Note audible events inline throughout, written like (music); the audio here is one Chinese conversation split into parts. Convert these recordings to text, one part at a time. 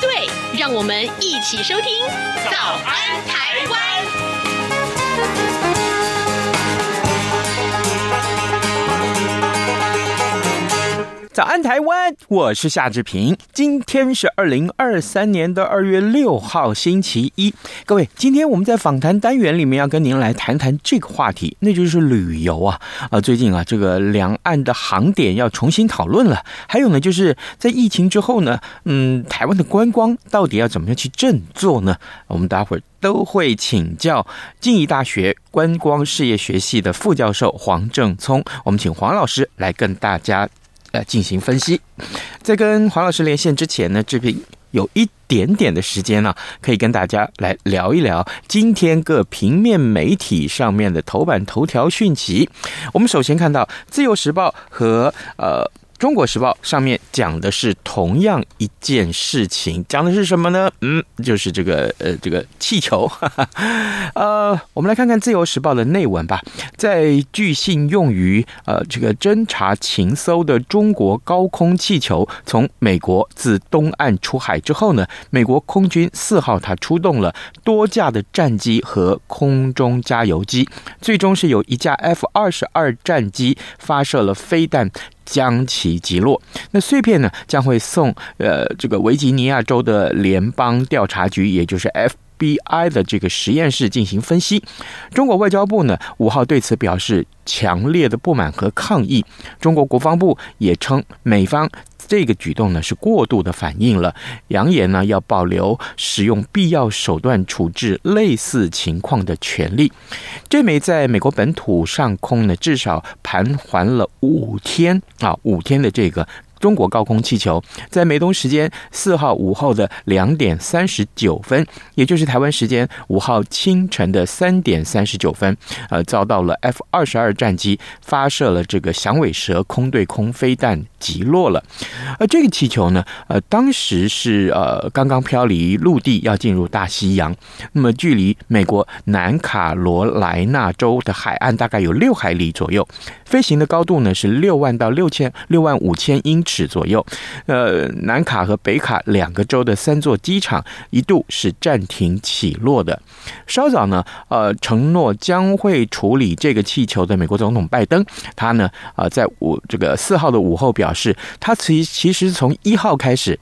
对，让我们一起收听《早安台湾》。早安，台湾！我是夏志平。今天是二零二三年的二月六号，星期一。各位，今天我们在访谈单元里面要跟您来谈谈这个话题，那就是旅游啊。啊，最近啊，这个两岸的航点要重新讨论了。还有呢，就是在疫情之后呢，嗯，台湾的观光到底要怎么样去振作呢？我们待会儿都会请教静宜大学观光事业学系的副教授黄正聪。我们请黄老师来跟大家。来进行分析，在跟黄老师连线之前呢，这边有一点点的时间呢，可以跟大家来聊一聊今天各平面媒体上面的头版头条讯息。我们首先看到《自由时报》和呃。中国时报上面讲的是同样一件事情，讲的是什么呢？嗯，就是这个呃，这个气球。(laughs) 呃，我们来看看自由时报的内文吧。在据信用于呃这个侦察情搜的中国高空气球从美国自东岸出海之后呢，美国空军四号它出动了多架的战机和空中加油机，最终是有一架 F 二十二战机发射了飞弹。将其击落。那碎片呢，将会送呃这个维吉尼亚州的联邦调查局，也就是 FBI 的这个实验室进行分析。中国外交部呢五号对此表示强烈的不满和抗议。中国国防部也称美方。这个举动呢是过度的反应了，扬言呢要保留使用必要手段处置类似情况的权利。这枚在美国本土上空呢至少盘桓了五天啊，五天的这个。中国高空气球在美东时间四号午后的两点三十九分，也就是台湾时间五号清晨的三点三十九分，呃，遭到了 F 二十二战机发射了这个响尾蛇空对空飞弹击落了。而这个气球呢，呃，当时是呃刚刚飘离陆地要进入大西洋，那么距离美国南卡罗来纳州的海岸大概有六海里左右，飞行的高度呢是六万到六千六万五千英尺左右，呃，南卡和北卡两个州的三座机场一度是暂停起落的。稍早呢，呃，承诺将会处理这个气球的美国总统拜登，他呢，呃，在午这个四号的午后表示，他其其实从一号开始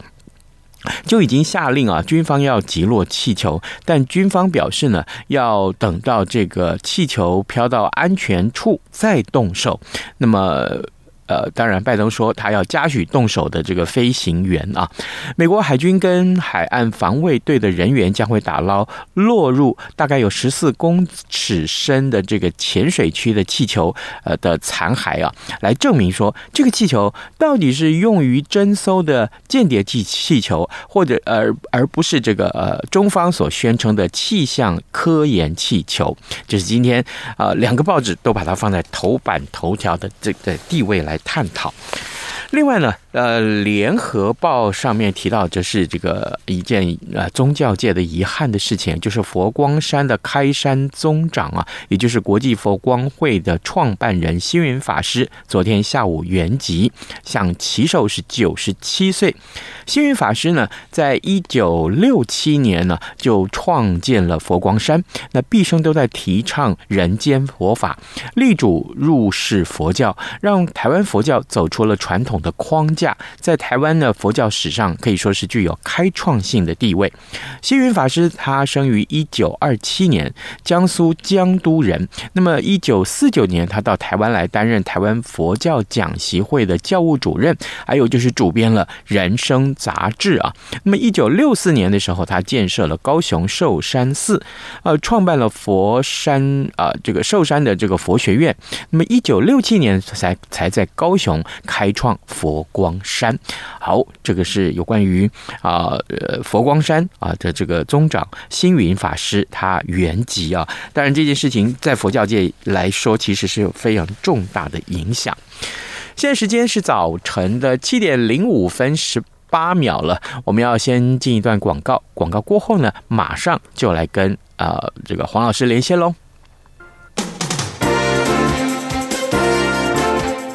就已经下令啊，军方要击落气球，但军方表示呢，要等到这个气球飘到安全处再动手。那么。呃，当然，拜登说他要嘉许动手的这个飞行员啊。美国海军跟海岸防卫队的人员将会打捞落入大概有十四公尺深的这个浅水区的气球呃的残骸啊，来证明说这个气球到底是用于侦搜的间谍气气球，或者而而不是这个呃中方所宣称的气象科研气球。就是今天啊，两个报纸都把它放在头版头条的这个地位来。来探讨。另外呢，呃，《联合报》上面提到，这是这个一件呃宗教界的遗憾的事情，就是佛光山的开山宗长啊，也就是国际佛光会的创办人星云法师，昨天下午圆寂，享耆寿是九十七岁。星云法师呢，在一九六七年呢就创建了佛光山，那毕生都在提倡人间佛法，力主入世佛教，让台湾佛教走出了传统的框架，在台湾的佛教史上可以说是具有开创性的地位。星云法师他生于一九二七年，江苏江都人。那么一九四九年，他到台湾来担任台湾佛教讲习会的教务主任，还有就是主编了《人生》杂志啊。那么一九六四年的时候，他建设了高雄寿山寺，呃，创办了佛山啊、呃、这个寿山的这个佛学院。那么一九六七年才才在高雄开创。佛光山。好，这个是有关于啊呃佛光山啊的这个宗长星云法师他圆寂啊。当然这件事情在佛教界来说，其实是有非常重大的影响。现在时间是早晨的七点零五分十八秒了，我们要先进一段广告，广告过后呢，马上就来跟啊、这个黄老师连线喽。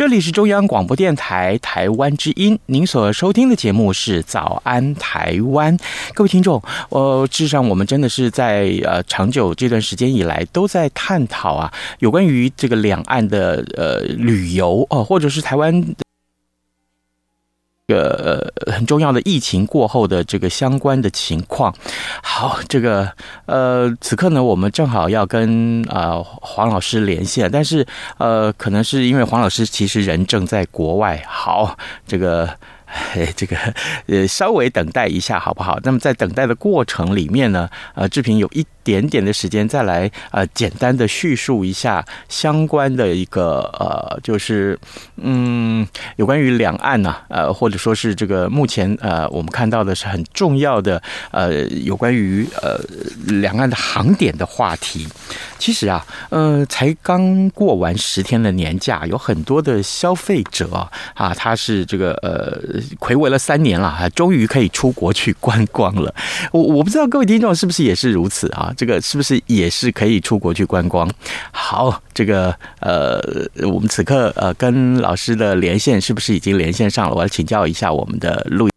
这里是中央广播电台台湾之音，您所收听的节目是《早安台湾》。各位听众，呃，事实上我们真的是在呃长久这段时间以来都在探讨啊，有关于这个两岸的呃旅游哦，或者是台湾。个呃很重要的疫情过后的这个相关的情况，好，这个呃此刻呢，我们正好要跟啊黄老师连线，但是呃可能是因为黄老师其实人正在国外，好，这个。哎，(laughs) 这个呃，稍微等待一下好不好？那么在等待的过程里面呢，呃，志平有一点点的时间，再来呃，简单的叙述一下相关的一个呃，就是嗯，有关于两岸呢，呃，或者说是这个目前呃，我们看到的是很重要的呃，有关于呃两岸的航点的话题。其实啊，呃，才刚过完十天的年假，有很多的消费者啊，他是这个呃。回违了三年了，哈终于可以出国去观光了。我我不知道各位听众是不是也是如此啊？这个是不是也是可以出国去观光？好，这个呃，我们此刻呃跟老师的连线是不是已经连线上了？我要请教一下我们的录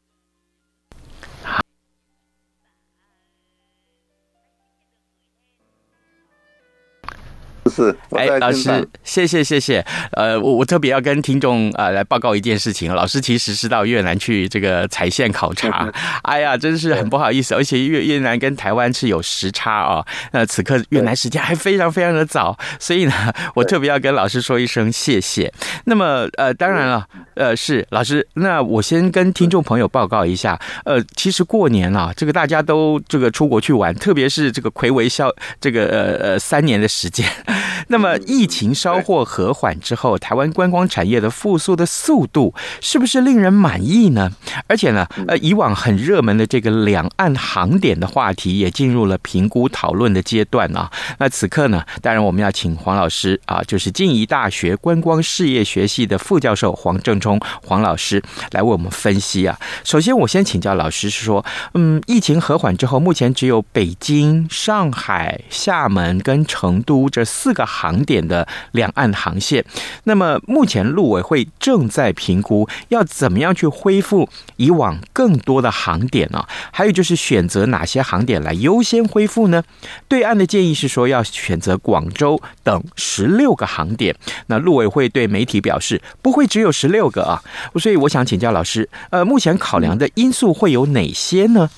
是，哎，老师，谢谢谢谢。呃，我我特别要跟听众啊、呃、来报告一件事情。老师其实是到越南去这个采线考察。哎呀，真是很不好意思，而且越越南跟台湾是有时差哦。那此刻越南时间还非常非常的早，所以呢，我特别要跟老师说一声谢谢。那么呃，当然了，呃，是老师。那我先跟听众朋友报告一下。呃，其实过年啊，这个大家都这个出国去玩，特别是这个魁违消这个呃呃三年的时间。(laughs) 那么疫情稍获和缓之后，台湾观光产业的复苏的速度是不是令人满意呢？而且呢，呃，以往很热门的这个两岸航点的话题也进入了评估讨论的阶段啊。那此刻呢，当然我们要请黄老师啊，就是静宜大学观光事业学系的副教授黄正冲黄老师来为我们分析啊。首先，我先请教老师是说，嗯，疫情和缓之后，目前只有北京、上海、厦门跟成都这四。个航点的两岸航线，那么目前陆委会正在评估要怎么样去恢复以往更多的航点呢？还有就是选择哪些航点来优先恢复呢？对岸的建议是说要选择广州等十六个航点，那陆委会对媒体表示不会只有十六个啊，所以我想请教老师，呃，目前考量的因素会有哪些呢？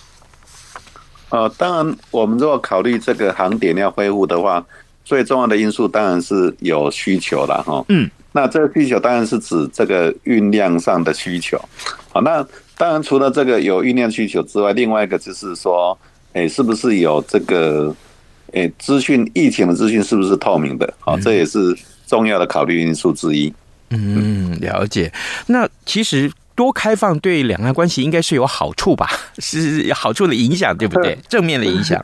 呃，当然，我们如果考虑这个航点要恢复的话。最重要的因素当然是有需求了哈，嗯，那这个需求当然是指这个运量上的需求，好，那当然除了这个有运量需求之外，另外一个就是说，哎，是不是有这个，哎，资讯疫情的资讯是不是透明的？好，这也是重要的考虑因素之一。嗯，了解。那其实多开放对两岸关系应该是有好处吧？(laughs) 是有好处的影响，对不对？(laughs) 正面的影响。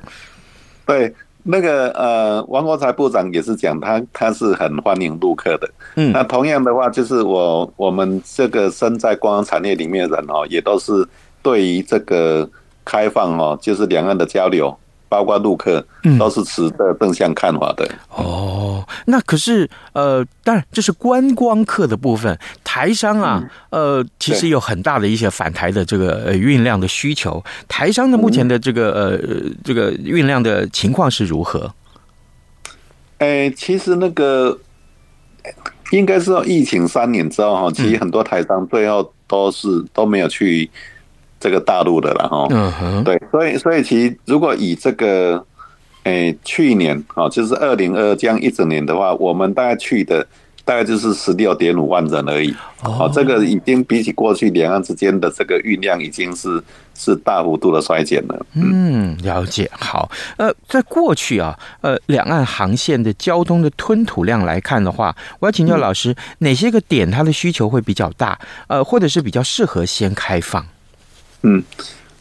对，那个呃，王国才部长也是讲，他他是很欢迎陆客的。嗯，那同样的话，就是我我们这个身在观光产业里面的人哦，也都是对于这个开放哦，就是两岸的交流。包括陆客，都是持的正向看法的。嗯、哦，那可是呃，当然这是观光客的部分，台商啊，嗯、呃，其实有很大的一些返台的这个运量的需求。台商的目前的这个呃这个运量的情况是如何？哎、欸，其实那个应该是疫情三年之后哈，其实很多台商最后都是都没有去。这个大陆的了哈，嗯哼，对，所以所以其实如果以这个，诶、欸，去年啊，就是二零二这样一整年的话，我们大概去的大概就是十六点五万人而已，哦，这个已经比起过去两岸之间的这个运量已经是是大幅度的衰减了。嗯，了解。好，呃，在过去啊，呃，两岸航线的交通的吞吐量来看的话，我要请教老师，哪些个点它的需求会比较大？呃，或者是比较适合先开放？嗯，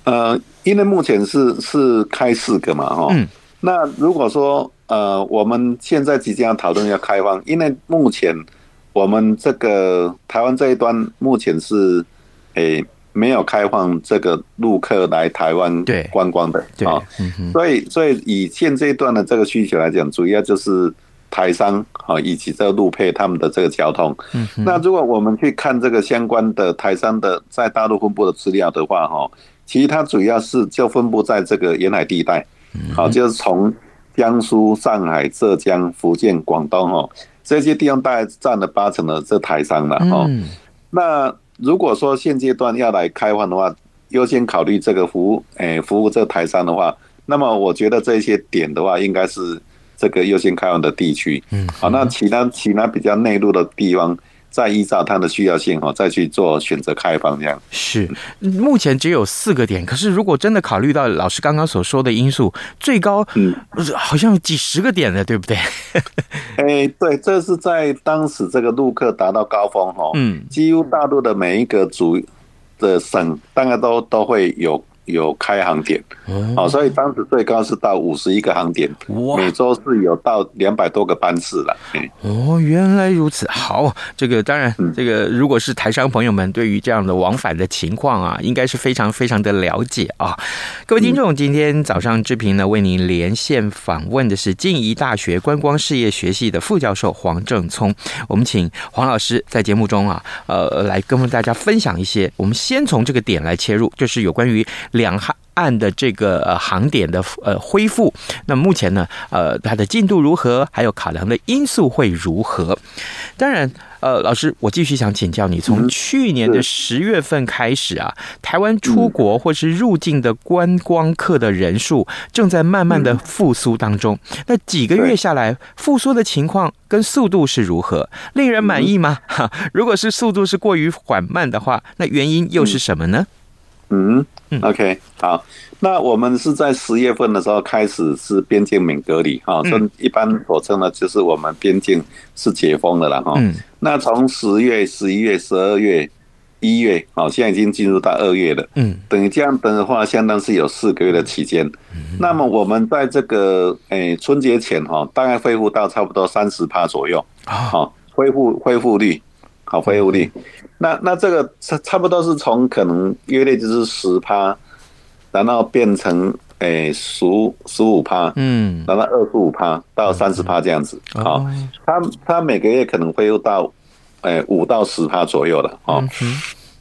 呃，因为目前是是开四个嘛，哈，嗯，那如果说呃，我们现在即将要讨论要开放，因为目前我们这个台湾这一端目前是诶、欸、没有开放这个陆客来台湾观光的，对，啊，所以所以以现这一段的这个需求来讲，主要就是。台商啊，以及这个路配他们的这个交通，那如果我们去看这个相关的台商的在大陆分布的资料的话，哈，其实它主要是就分布在这个沿海地带，好，就是从江苏、上海、浙江、福建、广东哦这些地方，大概占了八成的这台商了哈。那如果说现阶段要来开放的话，优先考虑这个服务，诶，服务这个台商的话，那么我觉得这些点的话，应该是。这个优先开放的地区，嗯，好，那其他其他比较内陆的地方，再依照它的需要性哈，再去做选择开放这样。是，目前只有四个点，可是如果真的考虑到老师刚刚所说的因素，最高嗯，好像有几十个点的，对不对？(laughs) 哎，对，这是在当时这个陆客达到高峰哈，嗯，几乎大陆的每一个主的省，大概都都会有。有开航点，哦，所以当时最高是到五十一个航点，每周是有到两百多个班次了。哦，原来如此。好，这个当然，这个如果是台商朋友们对于这样的往返的情况啊，应该是非常非常的了解啊。各位听众，今天早上志平呢为您连线访问的是静宜大学观光事业学系的副教授黄正聪，我们请黄老师在节目中啊，呃，来跟大家分享一些。我们先从这个点来切入，就是有关于。两岸的这个呃航点的呃恢复，那目前呢呃它的进度如何？还有考量的因素会如何？当然呃老师，我继续想请教你，从去年的十月份开始啊，台湾出国或是入境的观光客的人数正在慢慢的复苏当中。那几个月下来，复苏的情况跟速度是如何？令人满意吗？哈，如果是速度是过于缓慢的话，那原因又是什么呢？嗯，OK，好，那我们是在十月份的时候开始是边境免隔离哈，这一般所称呢就是我们边境是解封的了哈。那从十月、十一月、十二月、一月，好，现在已经进入到二月了。嗯，等于这样的话，相当是有四个月的期间。那么我们在这个诶春节前哈，大概恢复到差不多三十趴左右。好，恢复恢复率。好，恢复力，那那这个差差不多是从可能约略就是十趴，然后变成诶十十五趴，嗯，然后二十五趴到三十趴这样子。好，它它每个月可能会又到诶五到十趴左右了。哦，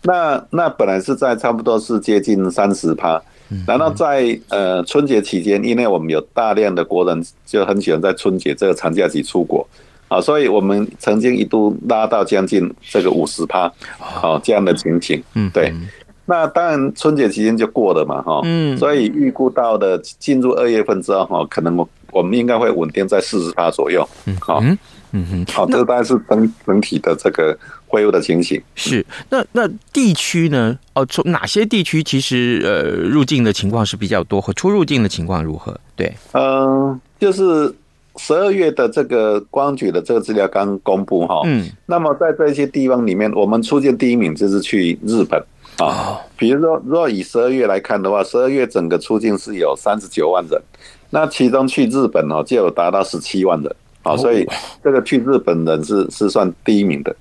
那那本来是在差不多是接近三十趴，然后在呃春节期间，因为我们有大量的国人就很喜欢在春节这个长假期出国。啊，所以我们曾经一度拉到将近这个五十趴，好这样的情形，嗯，对。那当然春节期间就过了嘛，哈，嗯，所以预估到的进入二月份之后，哈，可能我我们应该会稳定在四十趴左右，嗯，好，嗯嗯，好，这大概是整整体的这个恢复的情形。是，那那地区呢？哦，从哪些地区其实呃入境的情况是比较多，和出入境的情况如何？对，嗯、呃，就是十二月的这个光局的这个资料刚公布哈，嗯，那么在这些地方里面，我们出境第一名就是去日本啊，比如说，若以十二月来看的话，十二月整个出境是有三十九万人，那其中去日本哦就有达到十七万人。啊，所以这个去日本人是是算第一名的。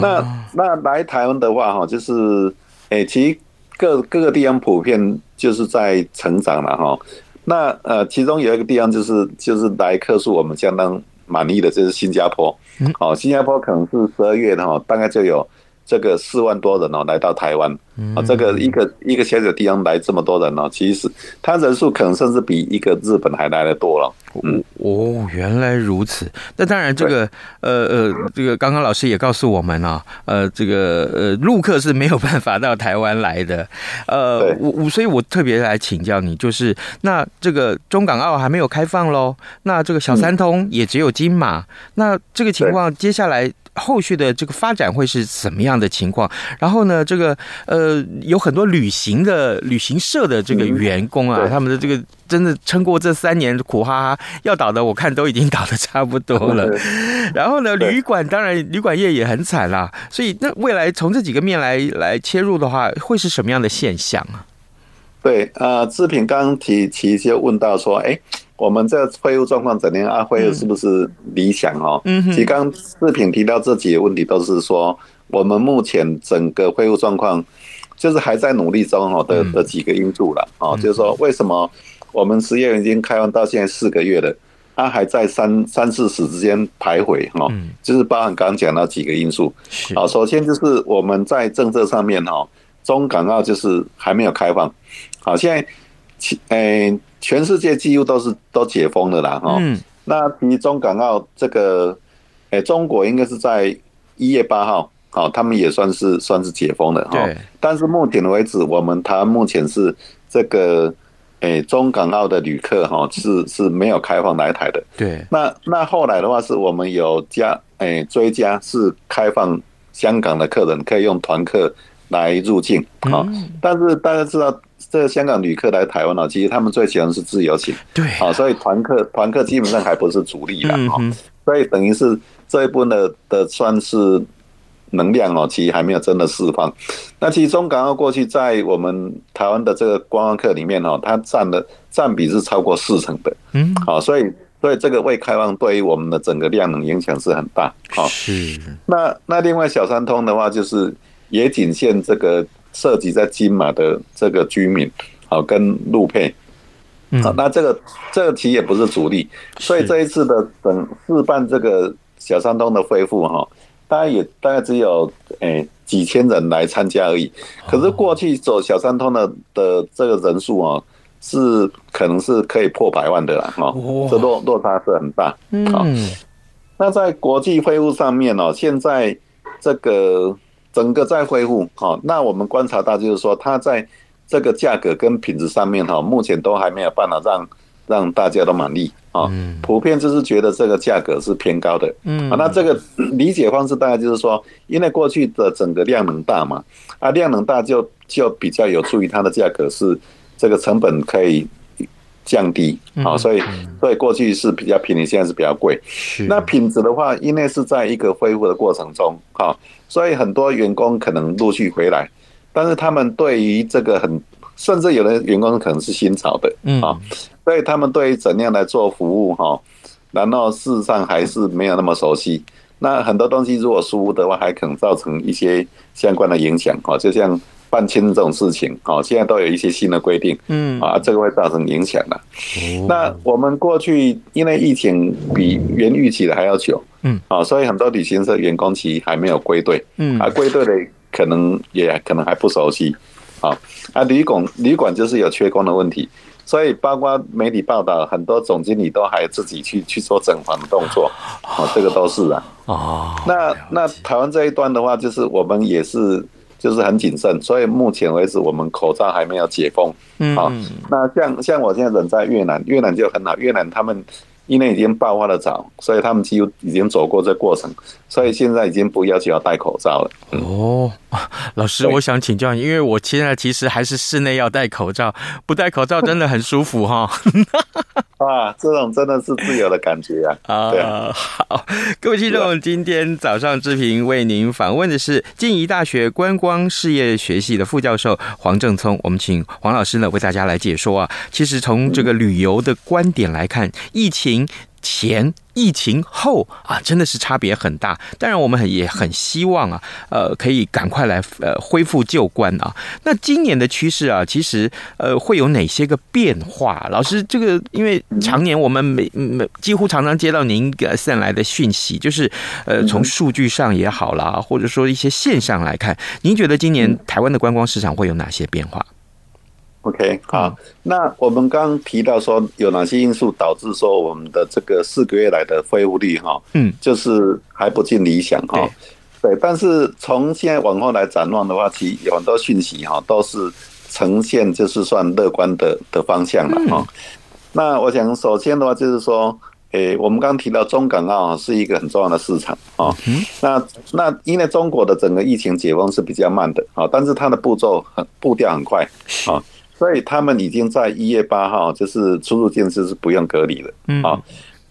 那那来台湾的话，哈，就是，诶，其实各各个地方普遍就是在成长了，哈。那呃，其中有一个地方就是就是来客数我们相当满意的，就是新加坡。哦，新加坡可能是十二月的哈，大概就有。这个四万多人哦，来到台湾啊，这个一个一个小小地方来这么多人哦，其实他人数可能甚至比一个日本还来得多了。嗯，哦，原来如此。那当然，这个呃呃，这个刚刚老师也告诉我们啊，呃，这个呃，陆客是没有办法到台湾来的。呃，我我所以，我特别来请教你，就是那这个中港澳还没有开放喽，那这个小三通也只有金马，那这个情况接下来。后续的这个发展会是怎么样的情况？然后呢，这个呃，有很多旅行的旅行社的这个员工啊，他们的这个真的撑过这三年苦哈哈，要倒的我看都已经倒的差不多了。(laughs) 然后呢，旅馆当然旅馆业也很惨啦。所以那未来从这几个面来来切入的话，会是什么样的现象啊？对，呃，志平刚提提提就问到说，哎。我们这恢复状况怎样啊？恢复是不是理想哦？嗯，其实刚视频提到这几个问题，都是说我们目前整个恢复状况就是还在努力中哦的的几个因素了哦，就是说为什么我们十月已经开放到现在四个月了，它还在三三四十之间徘徊哈，就是包含刚刚讲到几个因素。好，首先就是我们在政策上面哈，中港澳就是还没有开放。好，现在其诶。全世界几乎都是都解封了啦，哈、嗯。那其中港澳这个，诶、欸，中国应该是在一月八号，好，他们也算是算是解封了，哈。但是目前为止，我们台湾目前是这个，诶、欸，中港澳的旅客，哈，是是没有开放来台的。对。那那后来的话，是我们有加，诶、欸，追加是开放香港的客人可以用团客来入境，啊、嗯。但是大家知道。这个香港旅客来台湾呢，其实他们最喜欢是自由行，对，啊，所以团客团客基本上还不是主力的哈，所以等于是这一部分的的算是能量哦，其实还没有真的释放。那其实中港澳过去在我们台湾的这个观光客里面哦，它占的占比是超过四成的，嗯，好，所以所以这个未开放对于我们的整个量能影响是很大，好，是。那那另外小三通的话，就是也仅限这个。涉及在金马的这个居民，好跟陆配，好，那这个这个题也不是主力，所以这一次的等试办这个小三通的恢复哈，大概也大概只有诶几千人来参加而已。可是过去走小三通的的这个人数啊，是可能是可以破百万的啦，哈，这落落差是很大。嗯，那在国际恢复上面哦，现在这个。整个在恢复，好，那我们观察到就是说，它在这个价格跟品质上面，哈，目前都还没有办法让让大家都满意，啊，普遍就是觉得这个价格是偏高的，嗯，那这个理解方式大概就是说，因为过去的整个量能大嘛，啊，量能大就就比较有助于它的价格是这个成本可以降低，啊，所以所以过去是比较便宜，现在是比较贵，那品质的话，因为是在一个恢复的过程中，哈。所以很多员工可能陆续回来，但是他们对于这个很，甚至有的员工可能是新潮的，嗯啊，所以他们对于怎样来做服务哈，然后事实上还是没有那么熟悉。那很多东西如果疏忽的话，还可能造成一些相关的影响哈，就像办签这种事情哦，现在都有一些新的规定，嗯。啊，这个会造成影响的。那我们过去因为疫情比原预期的还要久。嗯，啊，所以很多旅行社员工其实还没有归队，嗯，啊，归队的可能也可能还不熟悉，啊，啊，旅馆旅馆就是有缺工的问题，所以包括媒体报道，很多总经理都还自己去去做整房的动作，啊，这个都是啊，哦，那那台湾这一端的话，就是我们也是就是很谨慎，所以目前为止我们口罩还没有解封，嗯，啊，那像像我现在人在越南，越南就很好，越南他们。因为已经爆发的早，所以他们几乎已经走过这过程，所以现在已经不要求要戴口罩了。哦，老师，我想请教你，因为我现在其实还是室内要戴口罩，不戴口罩真的很舒服哈。(laughs) 啊，这种真的是自由的感觉啊！啊，啊，好，各位听众，今天早上之平为您访问的是静宜大学观光事业学系的副教授黄正聪，我们请黄老师呢为大家来解说啊。其实从这个旅游的观点来看，疫情。前疫情后啊，真的是差别很大。当然，我们很也很希望啊，呃，可以赶快来呃恢复旧观啊。那今年的趋势啊，其实呃会有哪些个变化？老师，这个因为常年我们每每几乎常常接到您给散来的讯息，就是呃从数据上也好啦，或者说一些现象来看，您觉得今年台湾的观光市场会有哪些变化？OK，好，那我们刚刚提到说有哪些因素导致说我们的这个四个月来的恢复率哈，嗯，就是还不尽理想哈，对，但是从现在往后来展望的话，其实有很多讯息哈都是呈现就是算乐观的的方向了哈。那我想首先的话就是说，诶，我们刚刚提到中港澳是一个很重要的市场啊，那那因为中国的整个疫情解封是比较慢的啊，但是它的步骤很步调很快啊。所以他们已经在一月八号，就是出入境是不用隔离了，嗯，好，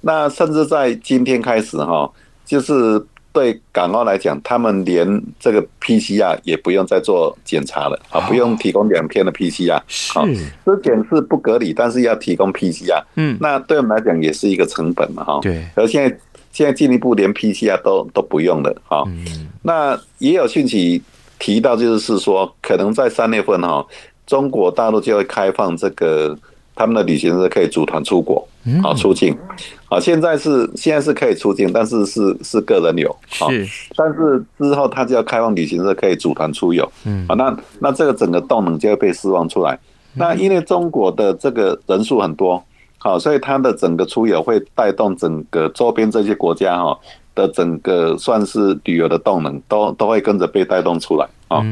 那甚至在今天开始哈，就是对港澳来讲，他们连这个 PCR 也不用再做检查了，啊，不用提供两天的 PCR，好，这点是不隔离，但是要提供 PCR，嗯，那对我们来讲也是一个成本嘛，哈，对，而现在现在进一步连 PCR 都都不用了，哈，那也有讯息提到，就是说可能在三月份哈。中国大陆就会开放这个他们的旅行社可以组团出国，好出境，好现在是现在是可以出境，但是是是个人游，是，但是之后他就要开放旅行社可以组团出游，嗯，好那那这个整个动能就会被释放出来，那因为中国的这个人数很多，好，所以它的整个出游会带动整个周边这些国家哈的整个算是旅游的动能都都会跟着被带动出来啊。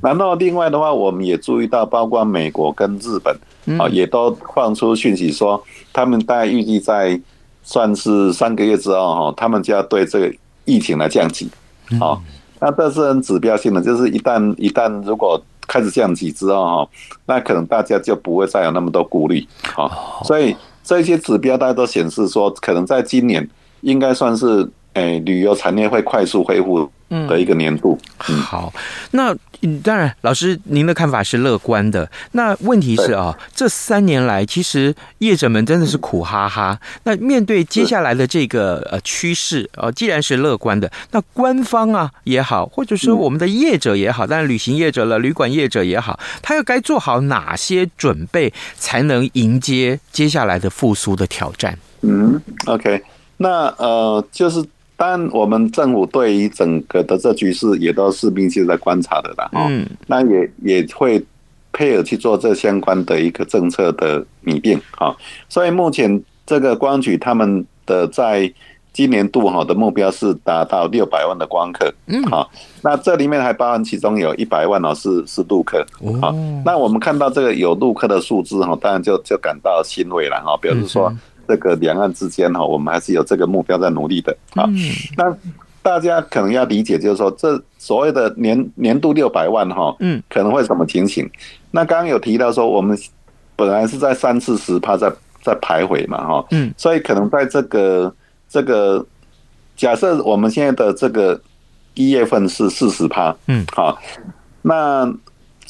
然后另外的话，我们也注意到，包括美国跟日本啊，也都放出讯息说，他们大概预计在算是三个月之后哈，他们就要对这个疫情来降级。啊，那这是很指标性的，就是一旦一旦如果开始降级之后哈，那可能大家就不会再有那么多顾虑。啊，所以这些指标大家都显示说，可能在今年应该算是诶旅游产业会快速恢复的一个年度。嗯，好，那。嗯，当然，老师您的看法是乐观的。那问题是啊，这三年来其实业者们真的是苦哈哈。那面对接下来的这个呃趋势啊，既然是乐观的，那官方啊也好，或者说我们的业者也好，当然旅行业者了、旅馆业者也好，他又该做好哪些准备，才能迎接接下来的复苏的挑战？嗯，OK，那呃就是。当然，我们政府对于整个的这局势也都是密切在观察的啦。嗯，那也也会配合去做这相关的一个政策的拟定啊。所以目前这个光局他们的在今年度哈的目标是达到六百万的光客。嗯，好，那这里面还包含其中有一百万哦是是陆客。好，那我们看到这个有陆客的数字哈，当然就就感到欣慰了哈，比如说。这个两岸之间哈，我们还是有这个目标在努力的啊。那大家可能要理解，就是说，这所谓的年年度六百万哈，嗯，可能会什么情形？那刚刚有提到说，我们本来是在三四十趴在在徘徊嘛，哈，嗯，所以可能在这个这个假设我们现在的这个一月份是四十趴，嗯，好，那。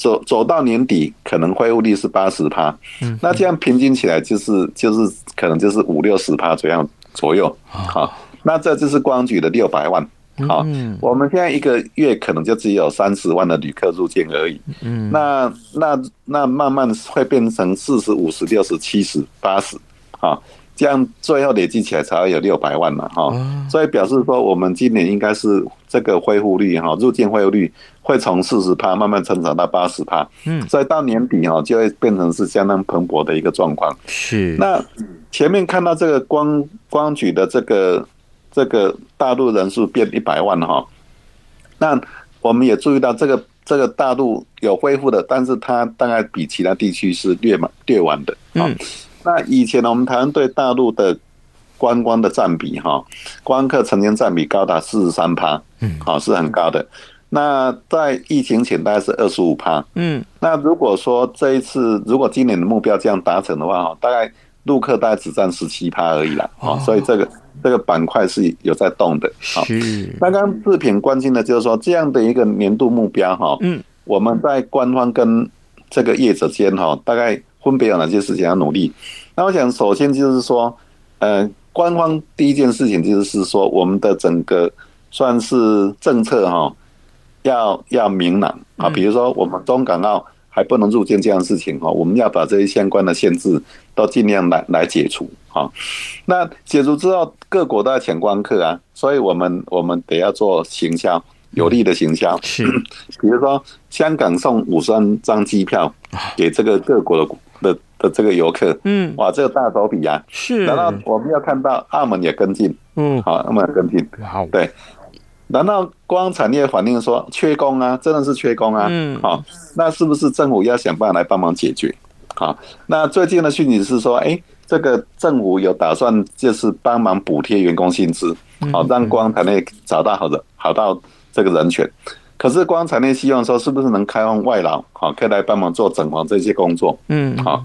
走走到年底，可能恢复率是八十趴，那这样平均起来就是就是可能就是五六十趴左右左右，好，那这就是光局的六百万，好，我们现在一个月可能就只有三十万的旅客入境而已，嗯，那那那慢慢会变成四十五十六十七十八十，好。这样最后累计起来才会有六百万嘛，哈，所以表示说我们今年应该是这个恢复率哈，入境恢复率会从四十趴慢慢成长到八十趴，嗯，所以到年底哈就会变成是相当蓬勃的一个状况。是，那前面看到这个观观光举的这个这个大陆人数变一百万哈，那我们也注意到这个这个大陆有恢复的，但是它大概比其他地区是略慢略晚的，嗯。那以前呢，我们台湾对大陆的观光的占比哈，观光客曾经占比高达四十三趴，嗯，好是很高的。那在疫情前大概是二十五趴，嗯，那如果说这一次如果今年的目标这样达成的话哈，大概陆客大概只占十七趴而已啦，哦，所以这个这个板块是有在动的。好，那刚刚志平关心的就是说这样的一个年度目标哈，嗯，我们在官方跟这个业者间哈，大概分别有哪些事情要努力？那我想首先就是说，呃，官方第一件事情就是说我们的整个算是政策哈。要要明朗啊，比如说我们中港澳还不能入境这样的事情哈，我们要把这些相关的限制都尽量来来解除哈。那解除之后，各国都要抢光客啊，所以我们我们得要做行销，有利的形象。是，(clears throat) 比如说香港送五十万张机票给这个各国的的的这个游客，嗯，哇，这个大手笔啊。是，然后我们要看到澳门也跟进，嗯，好，澳门也跟进，好，对。难道光产业反映说缺工啊？真的是缺工啊？嗯，好，那是不是政府要想办法来帮忙解决？好，那最近的讯息是说，哎，这个政府有打算就是帮忙补贴员工薪资，好，让光产业找到好的好到这个人权。可是观光产业希望说，是不是能开放外劳，好，可以来帮忙做整房这些工作？嗯，好，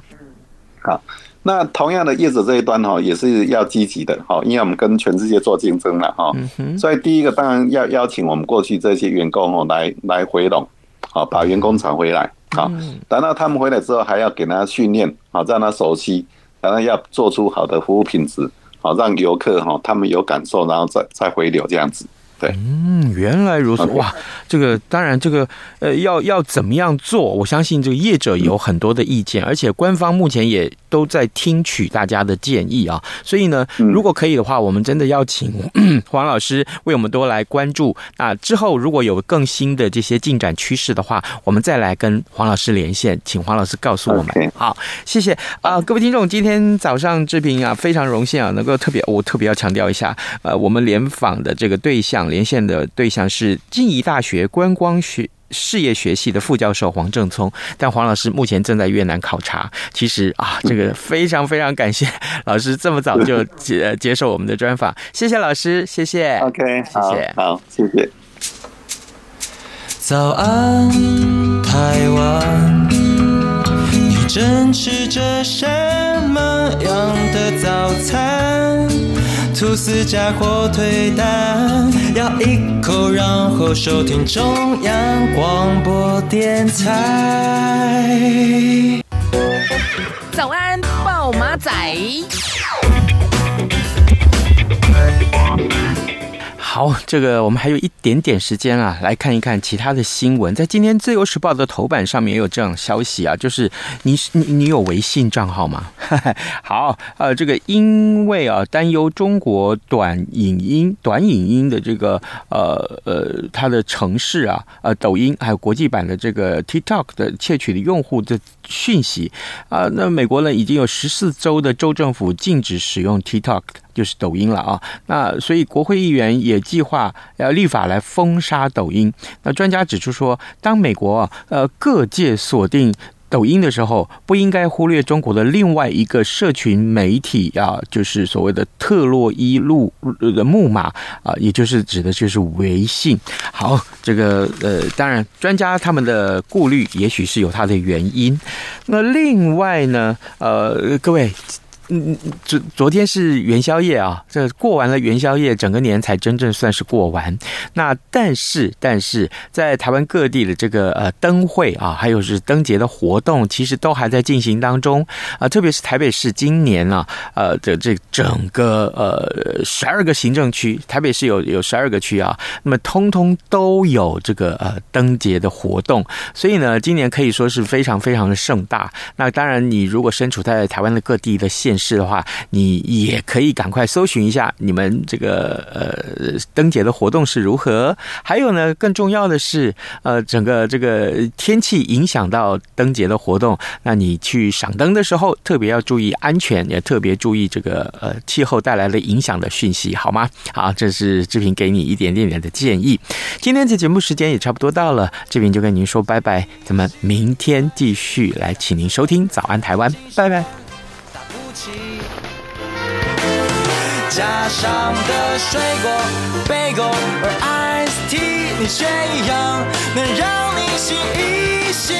好。那同样的业者这一端哈，也是要积极的哈，因为我们跟全世界做竞争了哈，所以第一个当然要邀请我们过去这些员工哦来来回笼，好把员工抢回来，好，等到他们回来之后还要给他训练，好让他熟悉，然后要做出好的服务品质，好让游客哈他们有感受，然后再再回流这样子。对，嗯，原来如此，哇，这个当然，这个呃，要要怎么样做？我相信这个业者有很多的意见，而且官方目前也都在听取大家的建议啊。所以呢，如果可以的话，我们真的要请 (coughs) 黄老师为我们多来关注。那之后如果有更新的这些进展趋势的话，我们再来跟黄老师连线，请黄老师告诉我们。好，谢谢啊，各位听众，今天早上志平啊，非常荣幸啊，能够特别，我特别要强调一下，呃，我们联访的这个对象。连线的对象是静宜大学观光学事业学系的副教授黄正聪，但黄老师目前正在越南考察。其实啊，这个非常非常感谢老师这么早就接接受我们的专访，谢谢老师，谢谢。OK，谢谢，好，谢谢。早安，台湾，你正吃着什么样的早餐？吐司加火腿蛋，咬一口，然后收听中央广播电台。早安，豹马仔。好，(laughs) 这个我们还有一点点时间啊，来看一看其他的新闻。在今天《自由时报》的头版上面也有这样消息啊，就是你你你有微信账号吗？(laughs) 好，呃，这个因为啊担忧中国短影音短影音的这个呃呃它的城市啊，呃抖音还有国际版的这个 TikTok 的窃取的用户的讯息啊，那美国呢已经有十四州的州政府禁止使用 TikTok。就是抖音了啊，那所以国会议员也计划要立法来封杀抖音。那专家指出说，当美国呃各界锁定抖音的时候，不应该忽略中国的另外一个社群媒体啊，就是所谓的特洛伊路的木马啊，也就是指的就是微信。好，这个呃，当然专家他们的顾虑也许是有他的原因。那另外呢，呃，各位。嗯，昨昨天是元宵夜啊，这过完了元宵夜，整个年才真正算是过完。那但是但是在台湾各地的这个呃灯会啊，还有是灯节的活动，其实都还在进行当中啊。特别是台北市今年啊，呃的这整个呃十二个行政区，台北市有有十二个区啊，那么通通都有这个呃灯节的活动，所以呢，今年可以说是非常非常的盛大。那当然，你如果身处在台湾的各地的县，是的话，你也可以赶快搜寻一下你们这个呃灯节的活动是如何。还有呢，更重要的是，呃，整个这个天气影响到灯节的活动，那你去赏灯的时候，特别要注意安全，也特别注意这个呃气候带来的影响的讯息，好吗？好，这是志平给你一点点点的建议。今天的节目时间也差不多到了，志平就跟您说拜拜，咱们明天继续来，请您收听《早安台湾》，拜拜。加上的水果贝果和 iced tea，你却一样能让你醒一醒。